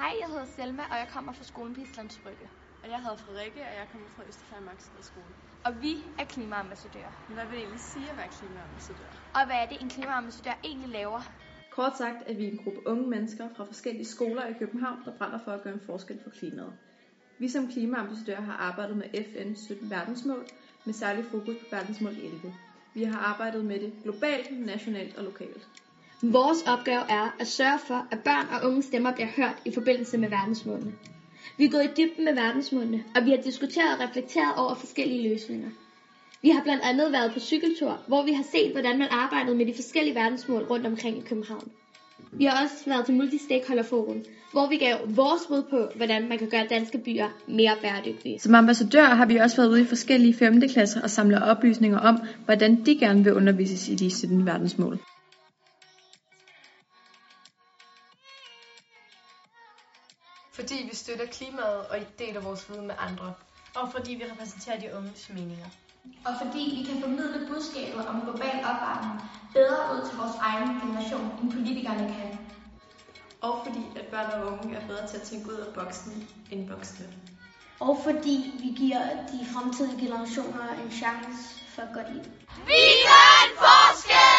Hej, jeg hedder Selma, og jeg kommer fra skolen på Islands Brygge. Og jeg hedder Frederikke, og jeg kommer fra Østerfærmarks skole. Og vi er klimaambassadører. Men hvad vil det egentlig sige at være klimaambassadør? Og hvad er det, en klimaambassadør egentlig laver? Kort sagt er vi en gruppe unge mennesker fra forskellige skoler i København, der brænder for at gøre en forskel for klimaet. Vi som klimaambassadører har arbejdet med FN's 17 verdensmål, med særlig fokus på verdensmål 11. Vi har arbejdet med det globalt, nationalt og lokalt. Vores opgave er at sørge for, at børn og unge stemmer bliver hørt i forbindelse med verdensmålene. Vi er gået i dybden med verdensmålene, og vi har diskuteret og reflekteret over forskellige løsninger. Vi har blandt andet været på cykeltur, hvor vi har set, hvordan man arbejdede med de forskellige verdensmål rundt omkring i København. Vi har også været til Multistakeholderforum, hvor vi gav vores bud på, hvordan man kan gøre danske byer mere bæredygtige. Som ambassadør har vi også været ude i forskellige 5. klasser og samlet oplysninger om, hvordan de gerne vil undervises i de 17 verdensmål. Fordi vi støtter klimaet og deler vores viden med andre. Og fordi vi repræsenterer de unges meninger. Og fordi vi kan formidle budskabet om global opvarmning bedre ud til vores egen generation, end politikerne kan. Og fordi at børn og unge er bedre til at tænke ud af boksen end voksne. Og fordi vi giver de fremtidige generationer en chance for et godt liv. Vi gør en forskel!